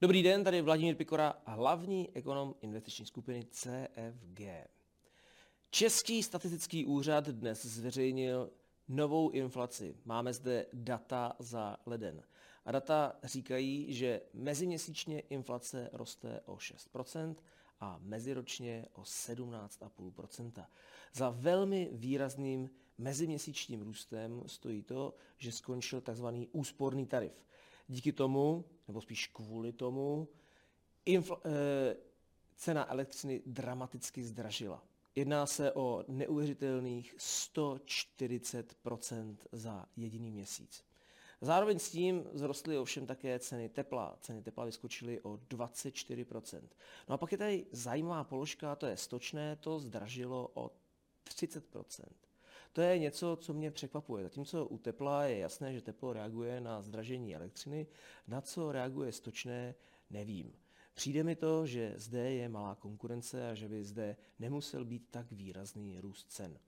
Dobrý den, tady je Vladimír Pikora, hlavní ekonom investiční skupiny CFG. Český statistický úřad dnes zveřejnil novou inflaci. Máme zde data za leden. A data říkají, že meziměsíčně inflace roste o 6% a meziročně o 17,5%. Za velmi výrazným meziměsíčním růstem stojí to, že skončil tzv. úsporný tarif. Díky tomu, nebo spíš kvůli tomu, infl- e, cena elektřiny dramaticky zdražila. Jedná se o neuvěřitelných 140% za jediný měsíc. Zároveň s tím vzrostly ovšem také ceny tepla. Ceny tepla vyskočily o 24% No a pak je tady zajímavá položka, to je stočné, to zdražilo o 30 to je něco, co mě překvapuje. Zatímco u tepla je jasné, že teplo reaguje na zdražení elektřiny, na co reaguje stočné, nevím. Přijde mi to, že zde je malá konkurence a že by zde nemusel být tak výrazný růst cen.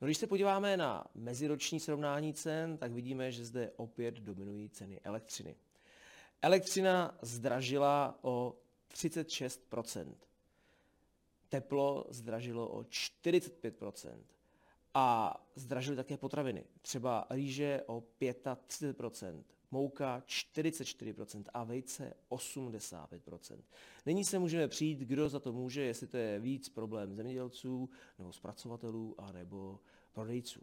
No, když se podíváme na meziroční srovnání cen, tak vidíme, že zde opět dominují ceny elektřiny. Elektřina zdražila o 36% Teplo zdražilo o 45 a zdražily také potraviny. Třeba rýže o 35%, mouka 44% a vejce 85%. Nyní se můžeme přijít, kdo za to může, jestli to je víc problém zemědělců nebo zpracovatelů a nebo prodejců.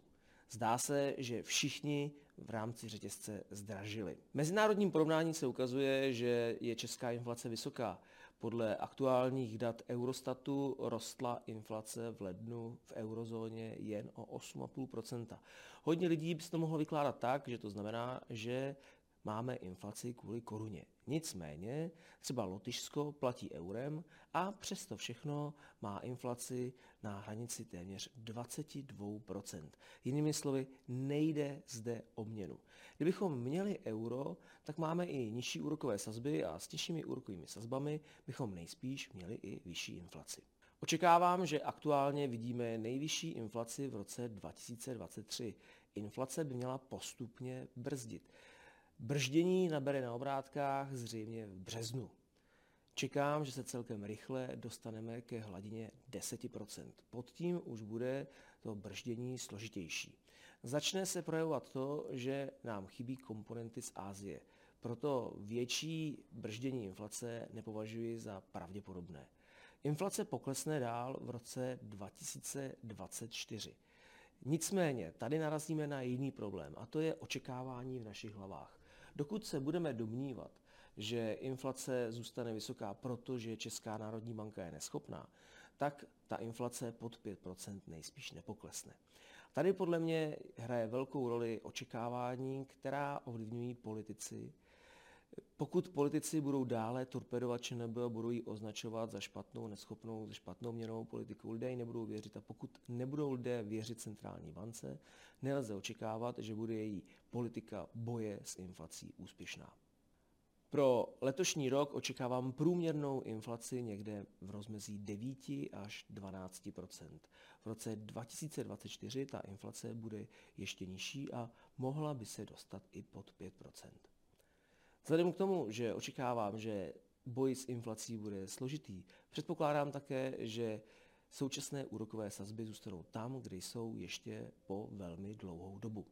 Zdá se, že všichni v rámci řetězce zdražili. Mezinárodním porovnání se ukazuje, že je česká inflace vysoká. Podle aktuálních dat Eurostatu rostla inflace v lednu v eurozóně jen o 8,5% Hodně lidí by se to mohlo vykládat tak, že to znamená, že máme inflaci kvůli koruně. Nicméně třeba Lotyšsko platí eurem a přesto všechno má inflaci na hranici téměř 22%. Jinými slovy, nejde zde o měnu. Kdybychom měli euro, tak máme i nižší úrokové sazby a s nižšími úrokovými sazbami bychom nejspíš měli i vyšší inflaci. Očekávám, že aktuálně vidíme nejvyšší inflaci v roce 2023. Inflace by měla postupně brzdit. Brždění nabere na obrátkách zřejmě v březnu. Čekám, že se celkem rychle dostaneme ke hladině 10%. Pod tím už bude to brždění složitější. Začne se projevovat to, že nám chybí komponenty z Ázie. Proto větší brždění inflace nepovažuji za pravděpodobné. Inflace poklesne dál v roce 2024. Nicméně tady narazíme na jiný problém a to je očekávání v našich hlavách. Dokud se budeme domnívat, že inflace zůstane vysoká, protože Česká národní banka je neschopná, tak ta inflace pod 5% nejspíš nepoklesne. Tady podle mě hraje velkou roli očekávání, která ovlivňují politici. Pokud politici budou dále torpedovat ČNB a budou ji označovat za špatnou, neschopnou, za špatnou měnovou politiku, lidé ji nebudou věřit. A pokud nebudou lidé věřit centrální bance, nelze očekávat, že bude její politika boje s inflací úspěšná. Pro letošní rok očekávám průměrnou inflaci někde v rozmezí 9 až 12% V roce 2024 ta inflace bude ještě nižší a mohla by se dostat i pod 5 Vzhledem k tomu, že očekávám, že boj s inflací bude složitý, předpokládám také, že současné úrokové sazby zůstanou tam, kde jsou ještě po velmi dlouhou dobu.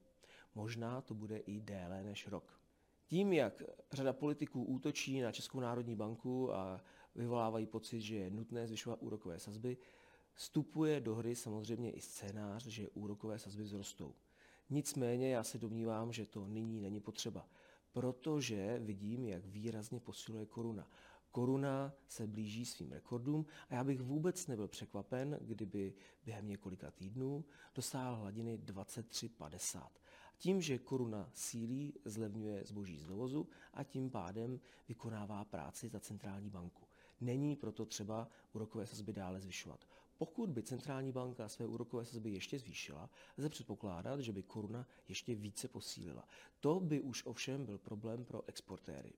Možná to bude i déle než rok. Tím, jak řada politiků útočí na Českou národní banku a vyvolávají pocit, že je nutné zvyšovat úrokové sazby, vstupuje do hry samozřejmě i scénář, že úrokové sazby vzrostou. Nicméně já se domnívám, že to nyní není potřeba, protože vidím, jak výrazně posiluje koruna. Koruna se blíží svým rekordům a já bych vůbec nebyl překvapen, kdyby během několika týdnů dosáhl hladiny 23,50. Tím, že koruna sílí, zlevňuje zboží z dovozu a tím pádem vykonává práci za centrální banku. Není proto třeba úrokové sazby dále zvyšovat. Pokud by centrální banka své úrokové sazby ještě zvýšila, lze předpokládat, že by koruna ještě více posílila. To by už ovšem byl problém pro exportéry.